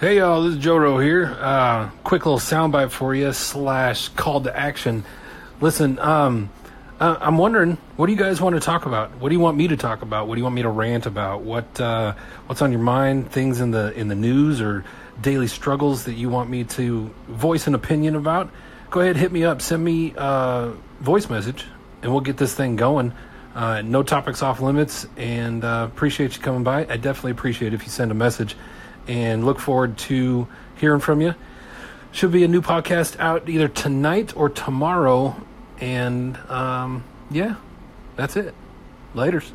Hey y'all, this is Joro here. Uh, quick little soundbite for you slash call to action. Listen, um, uh, I'm wondering, what do you guys want to talk about? What do you want me to talk about? What do you want me to rant about? What uh, what's on your mind? Things in the in the news or daily struggles that you want me to voice an opinion about? Go ahead, hit me up. Send me a voice message, and we'll get this thing going. Uh, no topics off limits, and uh, appreciate you coming by. I definitely appreciate if you send a message and look forward to hearing from you. Should be a new podcast out either tonight or tomorrow. And um, yeah, that's it. Laters.